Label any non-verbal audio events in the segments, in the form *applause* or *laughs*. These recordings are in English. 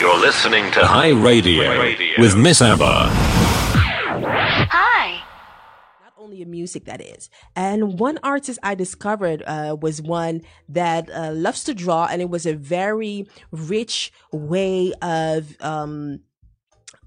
You're listening to High Radio, Radio. with Miss Abba. Hi. Not only in music, that is. And one artist I discovered uh, was one that uh, loves to draw, and it was a very rich way of. Um,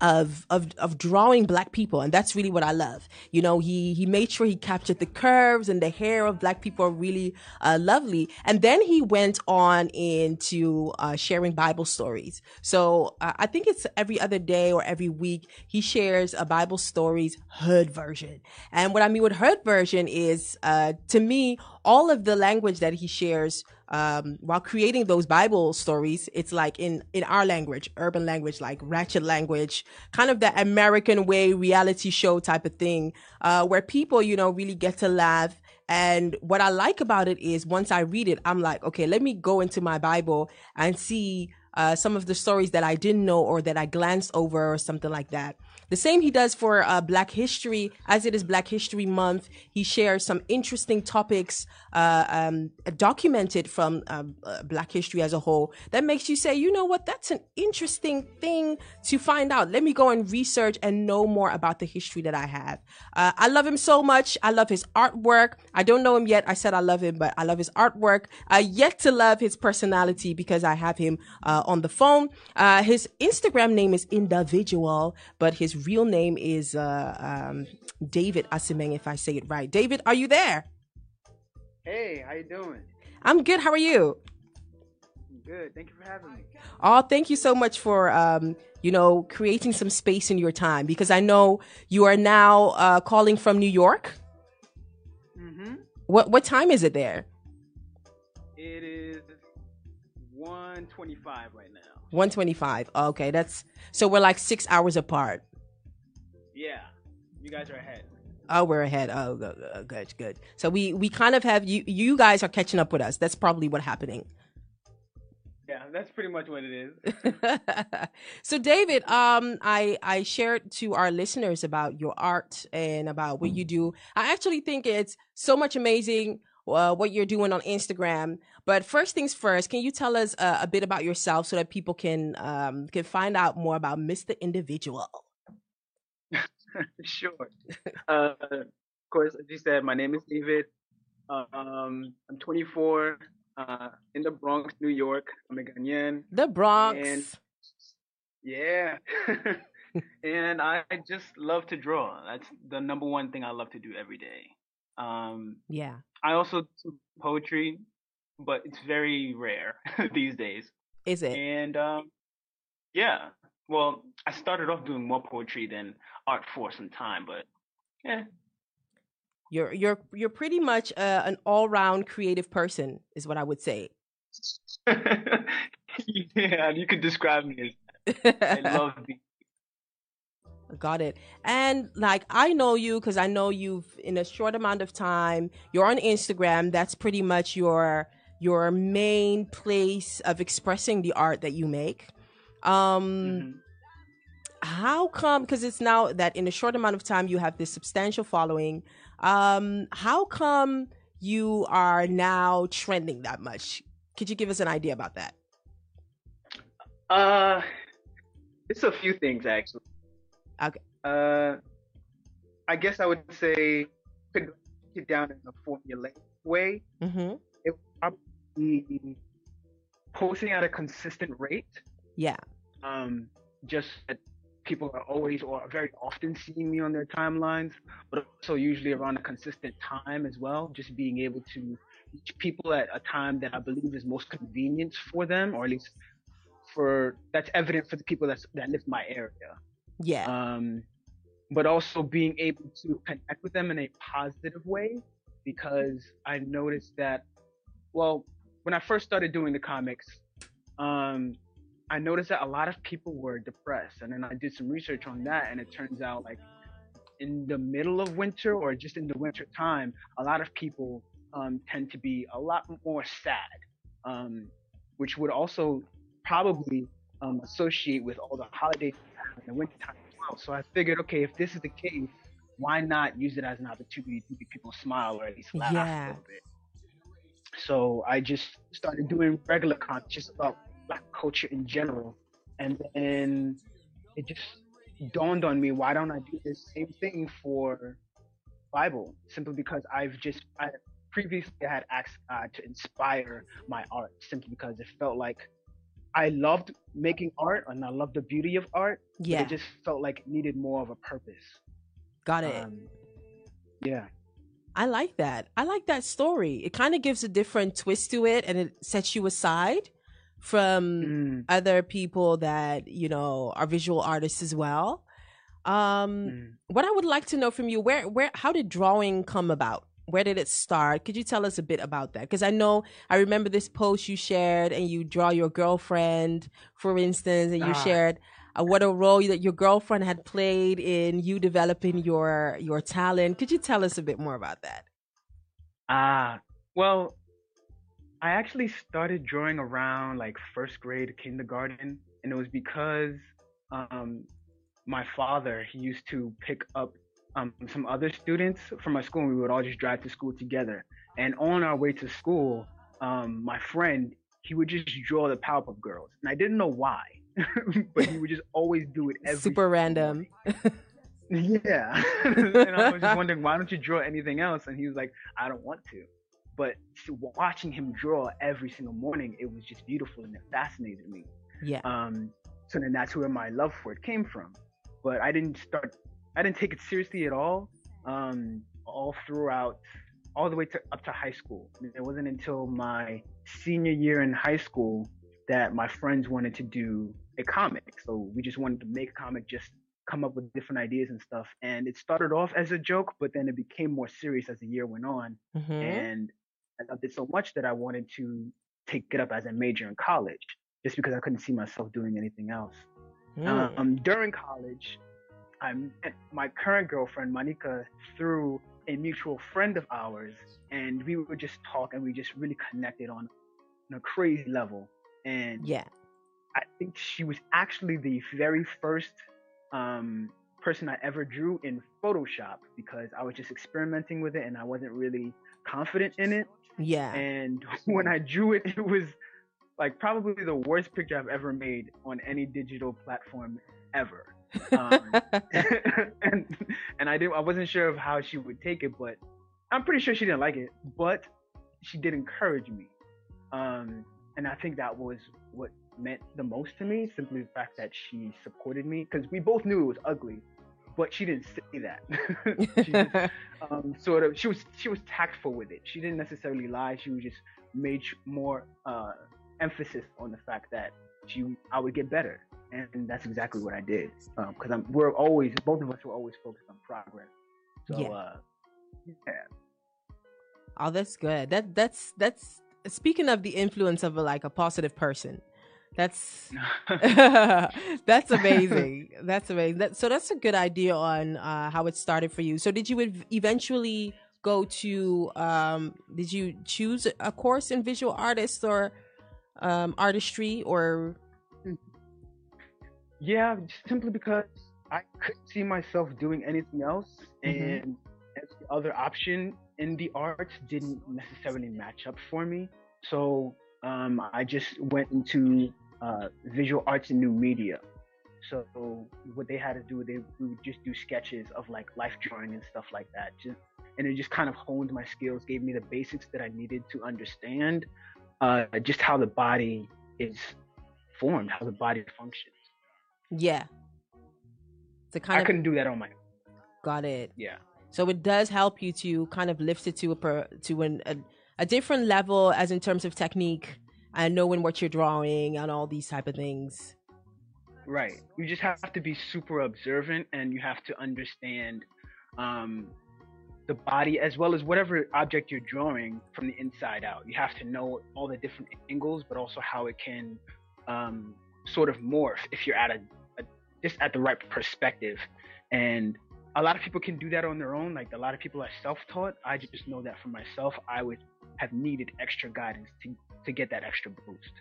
of of of drawing black people and that's really what I love. You know, he he made sure he captured the curves and the hair of black people are really uh, lovely. And then he went on into uh, sharing Bible stories. So uh, I think it's every other day or every week he shares a Bible stories hood version. And what I mean with hood version is uh, to me all of the language that he shares um, while creating those Bible stories, it's like in, in our language, urban language, like ratchet language, kind of that American way reality show type of thing, uh, where people, you know, really get to laugh. And what I like about it is once I read it, I'm like, okay, let me go into my Bible and see uh, some of the stories that I didn't know or that I glanced over or something like that. The same he does for uh, Black History, as it is Black History Month. He shares some interesting topics uh, um, documented from um, uh, Black history as a whole that makes you say, you know what, that's an interesting thing to find out. Let me go and research and know more about the history that I have. Uh, I love him so much. I love his artwork. I don't know him yet. I said I love him, but I love his artwork. I yet to love his personality because I have him uh, on the phone. His Instagram name is Indaviduall, but his real name is uh, um, David Asimeng, if I say it right. David, are you there? Hey, how you doing? I'm good. How are you? good. Thank you for having me. Oh, thank you so much for um, you know creating some space in your time because I know you are now uh, calling from New York. Mm-hmm. What what time is it there? It is one twenty-five right now. One twenty-five. Okay, that's so we're like six hours apart. Yeah, you guys are ahead. Oh, we're ahead. Oh, good, good, good. So we we kind of have you. You guys are catching up with us. That's probably what's happening. Yeah, that's pretty much what it is. *laughs* so, David, um, I I shared to our listeners about your art and about what you do. I actually think it's so much amazing uh, what you're doing on Instagram. But first things first, can you tell us uh, a bit about yourself so that people can um, can find out more about Mr. Indaviduall? *laughs* sure. Uh, of course, as you said, my name is David. Um, I'm 24, uh, in the Bronx, New York. I'm a Ghanaian. The Bronx. And yeah. *laughs* and I just love to draw. That's the number one thing I love to do every day. Um, yeah. I also do poetry, but it's very rare *laughs* these days. Is it? And um, yeah, well, I started off doing more poetry than art for some time, but yeah. You're you're you're pretty much uh, an all-round creative person, is what I would say. *laughs* yeah, you could describe me as I *laughs* love the Got it. And like I know you because I know you've in a short amount of time. You're on Instagram. That's pretty much your your main place of expressing the art that you make. Um, mm-hmm. how come because it's now that in a short amount of time you have this substantial following um how come you are now trending that much? Could you give us an idea about that? Uh it's a few things actually. Okay. Uh i guess i would say put it down in a formulaic way mm-hmm. it would probably be posting at a consistent rate. Yeah um just that people are always or very often seeing me on their timelines, but also usually around a consistent time as well. Just being able to reach people at a time that I believe is most convenient for them, or at least for that's evident for the people that's, that live in my area. Yeah. Um, but also being able to connect with them in a positive way because I noticed that, well, when I first started doing the comics, um, I noticed that a lot of people were depressed, and then I did some research on that, and it turns out like in the middle of winter or just in the winter time, a lot of people um, tend to be a lot more sad, um, which would also probably um, associate with all the holidays in the winter time as well. So I figured, okay, if this is the case, why not use it as an opportunity to make people smile or at least laugh yeah. a little bit? So I just started doing regular content just about black culture in general and then it just dawned on me why don't I do the same thing for Bible? Simply because I've just I previously had asked God to inspire my art simply because it felt like I loved making art and I loved the beauty of art. Yeah. It just felt like it needed more of a purpose. Got it. Um, yeah. I like that. I like that story. It kind of gives a different twist to it and it sets you aside from Mm, other people that, you know, are visual artists as well. Um mm. what I would like to know from you, where where how did drawing come about? Where did it start? Could you tell us a bit about that? Because I know I remember this post you shared, and you draw your girlfriend, for instance, and you Ah. shared uh, what a role that your girlfriend had played in you developing your your talent. Could you tell us a bit more about that? Ah, well, I actually started drawing around like first grade, kindergarten, and it was because um, my father he used to pick up um, some other students from my school, and we would all just drive to school together. And on our way to school, um, my friend he would just draw the Powerpuff Girls, and I didn't know why, *laughs* but he would just always do it every Super random. yeah. *laughs* and I was just wondering, why don't you draw anything else? And he was like, I don't want to. But watching him draw every single morning, it was just beautiful and it fascinated me. Yeah. Um, so then that's where my love for it came from. But I didn't start, I didn't take it seriously at all. Um, all throughout, all the way to up to high school. It wasn't until my senior year in high school that my friends wanted to do a comic. So we just wanted to make a comic, just come up with different ideas and stuff. And it started off as a joke, but then it became more serious as the year went on. Mhm. And I loved it so much that I wanted to take it up as a major in college, just because I couldn't see myself doing anything else. Mm. Um, during college, I met my current girlfriend, Monica, through a mutual friend of ours, and we would just talk and we just really connected on, on a crazy level. And yeah. I think she was actually the very first um, person I ever drew in Photoshop because I was just experimenting with it and I wasn't really confident in it. Yeah. And *laughs* when I drew it, it was like probably the worst picture I've ever made on any digital platform ever. Um, *laughs* *laughs* and and I didn't I wasn't sure of how she would take it, but I'm pretty sure she didn't like it. But she did encourage me, um, and I think that was what meant the most to me. Simply the fact that she supported me because we both knew it was ugly, but she didn't say that. *laughs* she just *laughs* um, sort of she was she was tactful with it. She didn't necessarily lie. She was just made more uh, emphasis on the fact that she I would get better, and that's exactly what I did. Because I'm we're always both of us were always focused on progress. So Yeah. uh, yeah, Oh, that's good. That that's that's speaking of the influence of a, like a positive person. That's *laughs* *laughs* that's amazing. That's amazing. That, so that's a good idea on uh, how it started for you. So did you ev- eventually go to? Um, did you choose a course in visual artists or um, artistry or? yeah, simply because I couldn't see myself doing anything else, Mhm. and every other option in the arts didn't necessarily match up for me. So um, I just went into uh, visual arts and new media. So what they had to do, they we would just do sketches of like life drawing and stuff like that. Just and it just kind of honed my skills, gave me the basics that I needed to understand uh, just how the body is formed, how the body functions. Yeah. To kind I of couldn't do that on my own. got it. Yeah. So it does help you to kind of lift it to a per, to an, a a different level as in terms of technique and knowing what you're drawing and all these type of things. Right. You just have to be super observant and you have to understand um, the body as well as whatever object you're drawing from the inside out. You have to know all the different angles, but also how it can um, sort of morph if you're at a, a just at the right perspective. And a lot of people can do that on their own. Like a lot of people are self-taught. I just know that for myself, I would have needed extra guidance to to get that extra boost.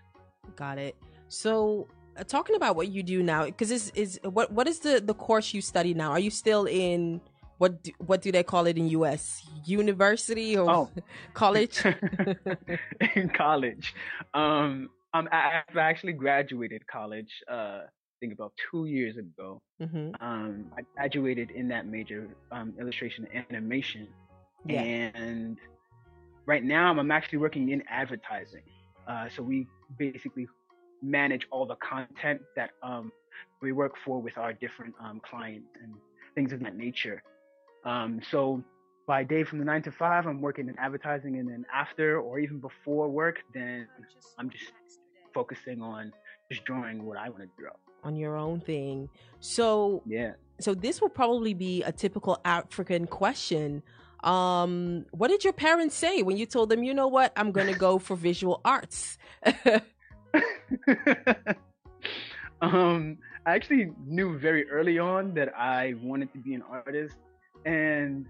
Got it. So uh, talking about what you do now, because is is what what is the the course you study now? Are you still in what do, what do they call it in U.S. University or Oh. *laughs* college? *laughs* in college. Um, Um, I, I've actually graduated college. Uh, I think about two years ago. hmm Um, I graduated in that major, um, illustration and animation, Yeah. and right now I'm actually working in advertising. Uh, so we basically manage all the content that um, we work for with our different um, clients and things of that nature. Um, so by day from the nine to five, I'm working in advertising, and then after or even before work, then I'm just focusing on just drawing what I want to draw. On your own thing. So Yeah. so this will probably be a typical African question. Um, what did your parents say when you told them, you know what, I'm gonna go for visual arts? *laughs* um, I actually knew very early on that I wanted to be an artist, and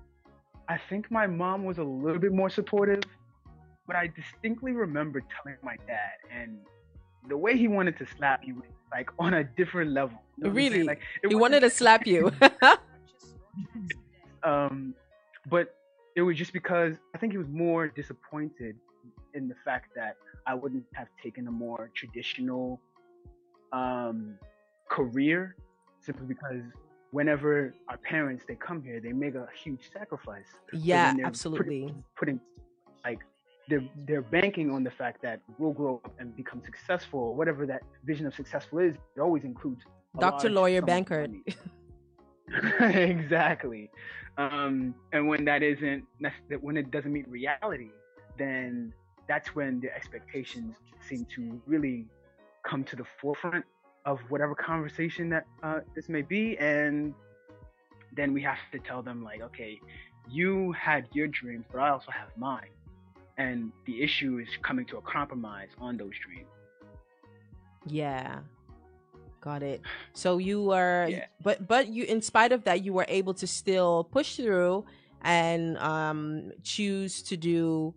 I think my mom was a little bit more supportive. But I distinctly remember telling my dad, and the way he wanted to slap was like on a different level. You know what I'm saying? Really? Like he wanted to slap you. *laughs* um, but it was just because I think he was more disappointed in the fact that I wouldn't have taken a more traditional um, career simply because whenever our parents they come here they make a huge sacrifice yeah, absolutely. putting, putting like they're they're banking on the fact that we'll grow up and become successful whatever that vision of successful is it always includes Dr. Lawyer Bankert. *laughs* exactly. Um, and when that isn't, when it doesn't meet reality, then that's when the expectations seem to really come to the forefront of whatever conversation that uh, this may be. And then we have to tell them, like, okay, you had your dreams, but I also have mine. And the issue is coming to a compromise on those dreams. Yeah. Got it. So you were Yeah. but but you in spite of that you were able to still push through and um choose to do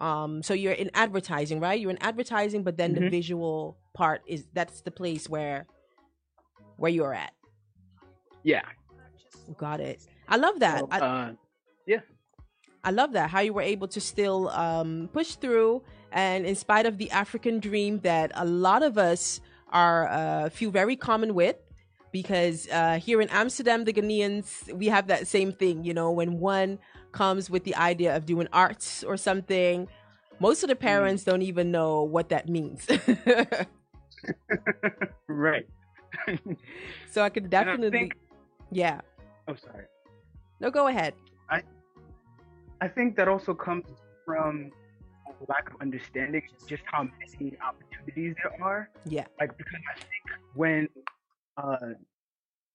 um so you're in advertising, right? You're in advertising but then the Mhm. visual part is that's the place where where you're at. Yeah. Got it. I love that. So, I, uh, I love that how you were able to still um, push through, and in spite of the African dream that a lot of us are uh, feel very common with, because uh, here in Amsterdam, the Ghanaians we have that same thing. You know, when one comes with the idea of doing arts or something, most of the parents don't even know what that means. *laughs* *laughs* right. *laughs* so I could And I definitely, think- yeah. oh, sorry. No, go ahead. I I think that also comes from a lack of understanding just how many opportunities there are. Yeah. Like because I think when uh,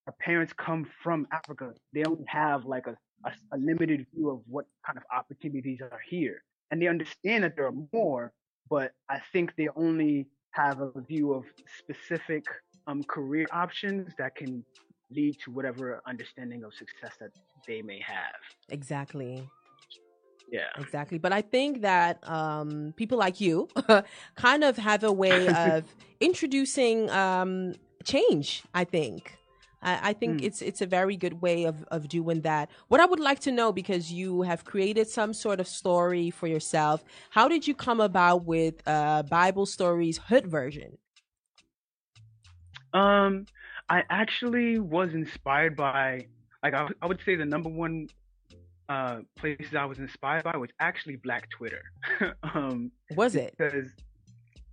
our parents come from Africa, they only have like a, a, a limited view of what kind of opportunities are here, and they understand that there are more, but I think they only have a view of specific um, career options that can lead to whatever understanding of success that they may have. Exactly. Yeah. Exactly. But I think that um, people like you *laughs* kind of have a way *laughs* of introducing um, change, I think. I, I think Mm. it's it's a very good way of, of doing that. What I would like to know, because you have created some sort of story for yourself, how did you come about with uh, Bible Stories Hood version? Um, I actually was inspired by, like, I, I would say the number one uh places I was inspired by was actually Black Twitter. *laughs* um, Was it? because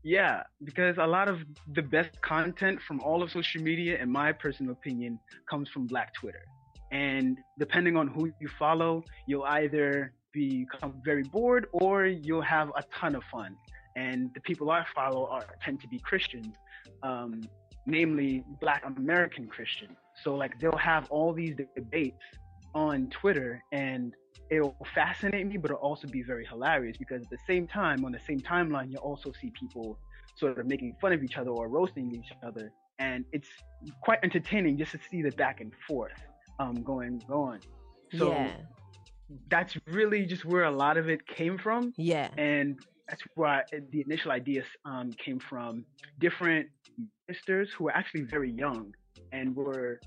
yeah, because a lot of the best content from all of social media, in my personal opinion, comes from Black Twitter. And depending on who you follow, you'll either become very bored or you'll have a ton of fun. And the people I follow are tend to be Christians, um, namely Black American Christians. So like they'll have all these debates on Twitter, and it'll fascinate me, but it'll also be very hilarious because at the same time, on the same timeline, you'll also see people sort of making fun of each other or roasting each other, and it's quite entertaining just to see the back and forth um, going on. So yeah. that's really just where a lot of it came from, Yeah. and that's where I, the initial ideas um, came from. Different ministers who were actually very young and were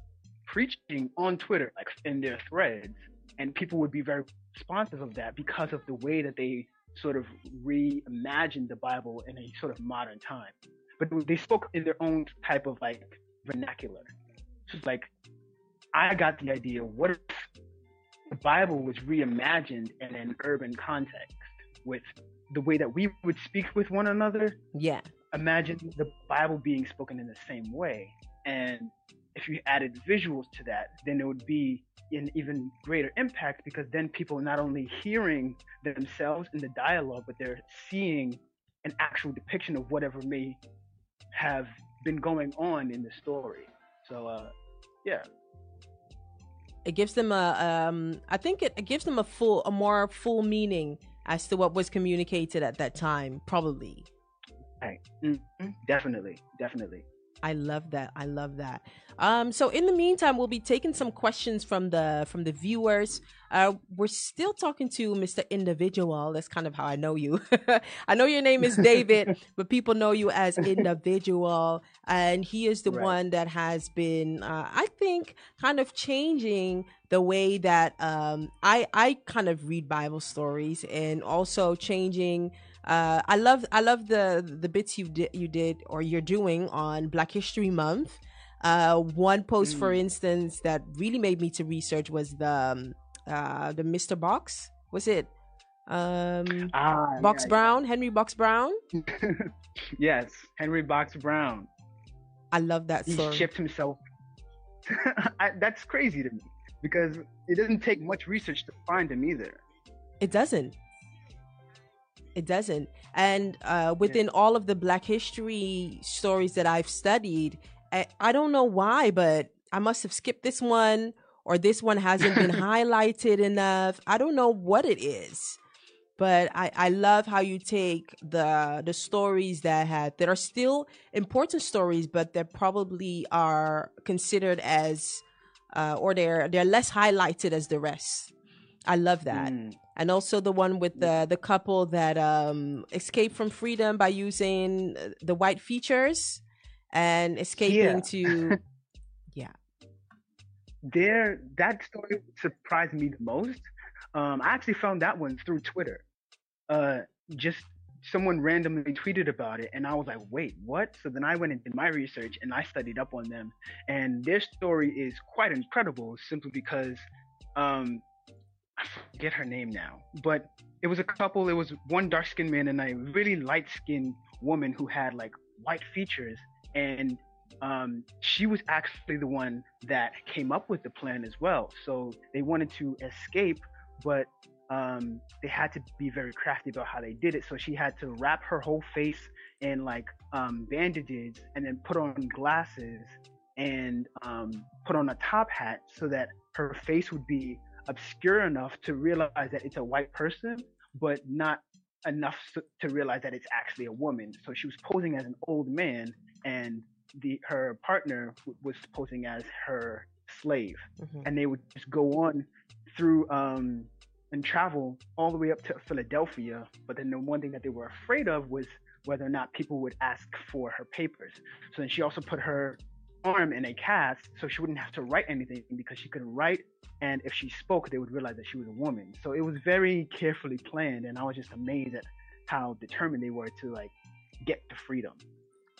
preaching on Twitter, like in their threads, and people would be very responsive of that because of the way that they sort of reimagined the Bible in a sort of modern time. But they spoke in their own type of like vernacular. So like, I got the idea: what if the Bible was reimagined in an urban context with the way that we would speak with one another? Yeah. Imagine the Bible being spoken in the same way, and if you added visuals to that, then it would be an even greater impact because then people are not only hearing themselves in the dialogue, but they're seeing an actual depiction of whatever may have been going on in the story. So, uh, yeah. It gives them a, um, I think it, it gives them a full, a more full meaning as to what was communicated at that time, probably. Right. Mm-hmm. Definitely. Definitely. I love that. I love that. Um, so in the meantime, we'll be taking some questions from the from the viewers. Uh, we're still talking to Mr. Indaviduall. That's kind of how I know you. *laughs* I know your name is David, *laughs* but people know you as Indaviduall, and he is the right. one that has been, uh, I think, kind of changing the way that um, I I kind of read Bible stories, and also changing uh, I love I love the the bits you did you did or you're doing on Black History Month. Uh, one post, mm. for instance, that really made me to research was the um, uh, the Mr. Box. Was it um, ah, Box yeah, Brown? Yeah. Henry Box Brown. *laughs* yes, Henry Box Brown. I love that he story. He shipped himself. *laughs* I, that's crazy to me because it doesn't take much research to find him either. It doesn't. It doesn't. And uh, within yeah. all of the Black history stories that I've studied, I, I don't know why, but I must have skipped this one or this one hasn't been *laughs* highlighted enough. I don't know what it is. But I, I love how you take the the stories that had that are still important stories, but that probably are considered as uh, or they're they're less highlighted as the rest. I love that. Mm and also the one with the the couple that um escaped from freedom by using the white features and escaping yeah. to *laughs* yeah. There that story surprised me the most. Um i actually found that one through twitter. Uh just someone randomly tweeted about it and i was like wait what? So then i went and did my research and i studied up on them and their story is quite incredible simply because um Forget her name now, but it was a couple. It was one dark skinned man and a really light skinned woman who had like white features. And um, she was actually the one that came up with the plan as well. So they wanted to escape, but um, they had to be very crafty about how they did it. So she had to wrap her whole face in like um, bandages and then put on glasses and um, put on a top hat so that her face would be obscure enough to realize that it's a white person, but not enough to realize that it's actually a woman. So she was posing as an old man, and the her partner was posing as her slave, mm-hmm. and they would just go on through um, and travel all the way up to Philadelphia. But then the one thing that they were afraid of was whether or not people would ask for her papers. So then she also put her arm in a cast so she wouldn't have to write anything because she couldn't write and if she spoke they would realize that she was a woman. So it was very carefully planned and i was just amazed at how determined they were to like get the freedom.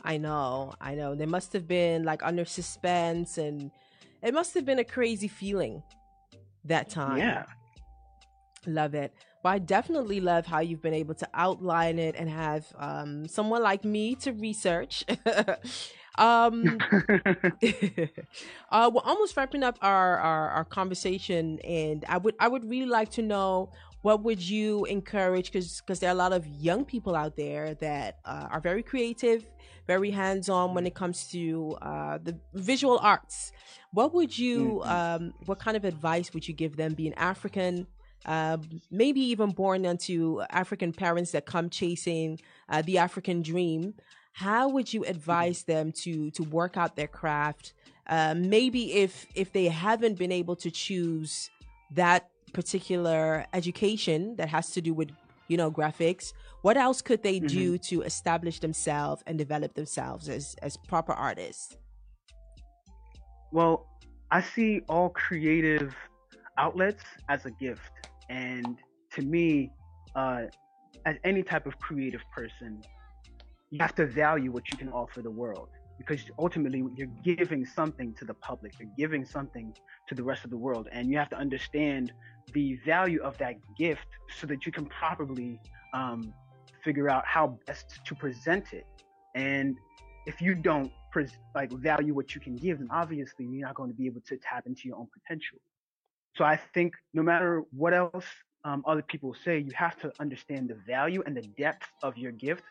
I know i know. They must have been like under suspense and it must have been a crazy feeling that time. Yeah. Love it. But I definitely love how you've been able to outline it and have um, someone like me to research *laughs* Um, *laughs* uh, we're almost wrapping up our, our, our conversation, and I would I would really like to know what would you encourage because because there are a lot of young people out there that uh, are very creative, very hands on when it comes to uh, the visual arts. What would you mm-hmm. um, what kind of advice would you give them, being African? Uh, maybe even born into African parents that come chasing uh, the African dream how would you advise them to to work out their craft? Uh, maybe if if they haven't been able to choose that particular education that has to do with you know graphics what else could they mm-hmm. do to establish themselves and develop themselves as as proper artists? Well i see all creative outlets as a gift. And to me uh, as any type of creative person, you have to value what you can offer the world because ultimately you're giving something to the public, you're giving something to the rest of the world, and you have to understand the value of that gift so that you can properly um, figure out how best to present it. And if you don't pres- like value what you can give, then obviously you're not going to be able to tap into your own potential. So I think no matter what else um, other people say, you have to understand the value and the depth of your gift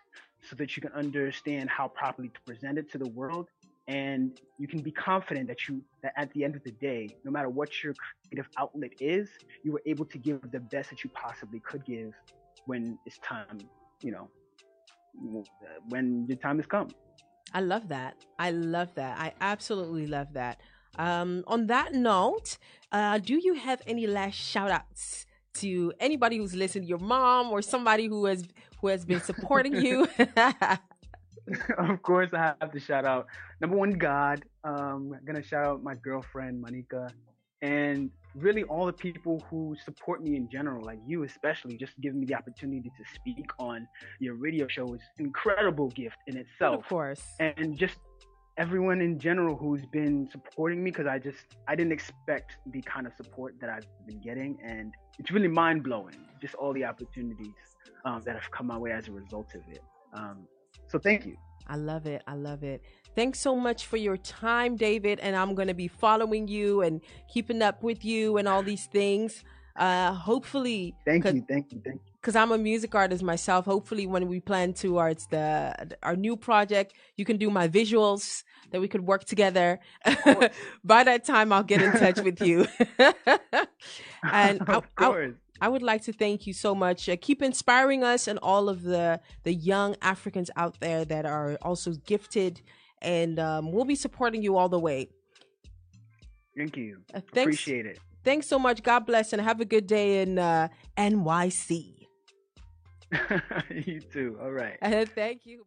so that you can understand how properly to present it to the world. And you can be confident that you, that at the end of the day, no matter what your creative outlet is, you were able to give the best that you possibly could give when it's time, you know, when your time has come. I love that. I love that. I absolutely love that. Um, on that note, uh, do you have any last shout outs to anybody who's listened, your mom or somebody who has who has been supporting you? *laughs* *laughs* of course, I have to shout out number one, God. Um, I'm gonna shout out my girlfriend Monica, and really all the people who support me in general, like you especially, just giving me the opportunity to speak on your radio show is incredible gift in itself. Of course, and just everyone in general who's been supporting me because I just I didn't expect the kind of support that I've been getting, and it's really mind blowing. Just all the opportunities um, that have come my way as a result of it. Um, so thank you. I love it. I love it. Thanks so much for your time, David. And I'm going to be following you and keeping up with you and all these things. Uh, hopefully, thank you, thank you, thank you because I'm a music artist myself. Hopefully, when we plan towards the our new project, you can do my visuals that we could work together. *laughs* By that time, I'll get in touch with you. *laughs* and of I, I, I, would like to thank you so much. Uh, keep inspiring us and all of the the young Africans out there that are also gifted, and um, we'll be supporting you all the way. Thank you. Uh, Appreciate it. Thanks so much. God bless and have a good day in uh, NYC. *laughs* you too. All right. *laughs* thank you.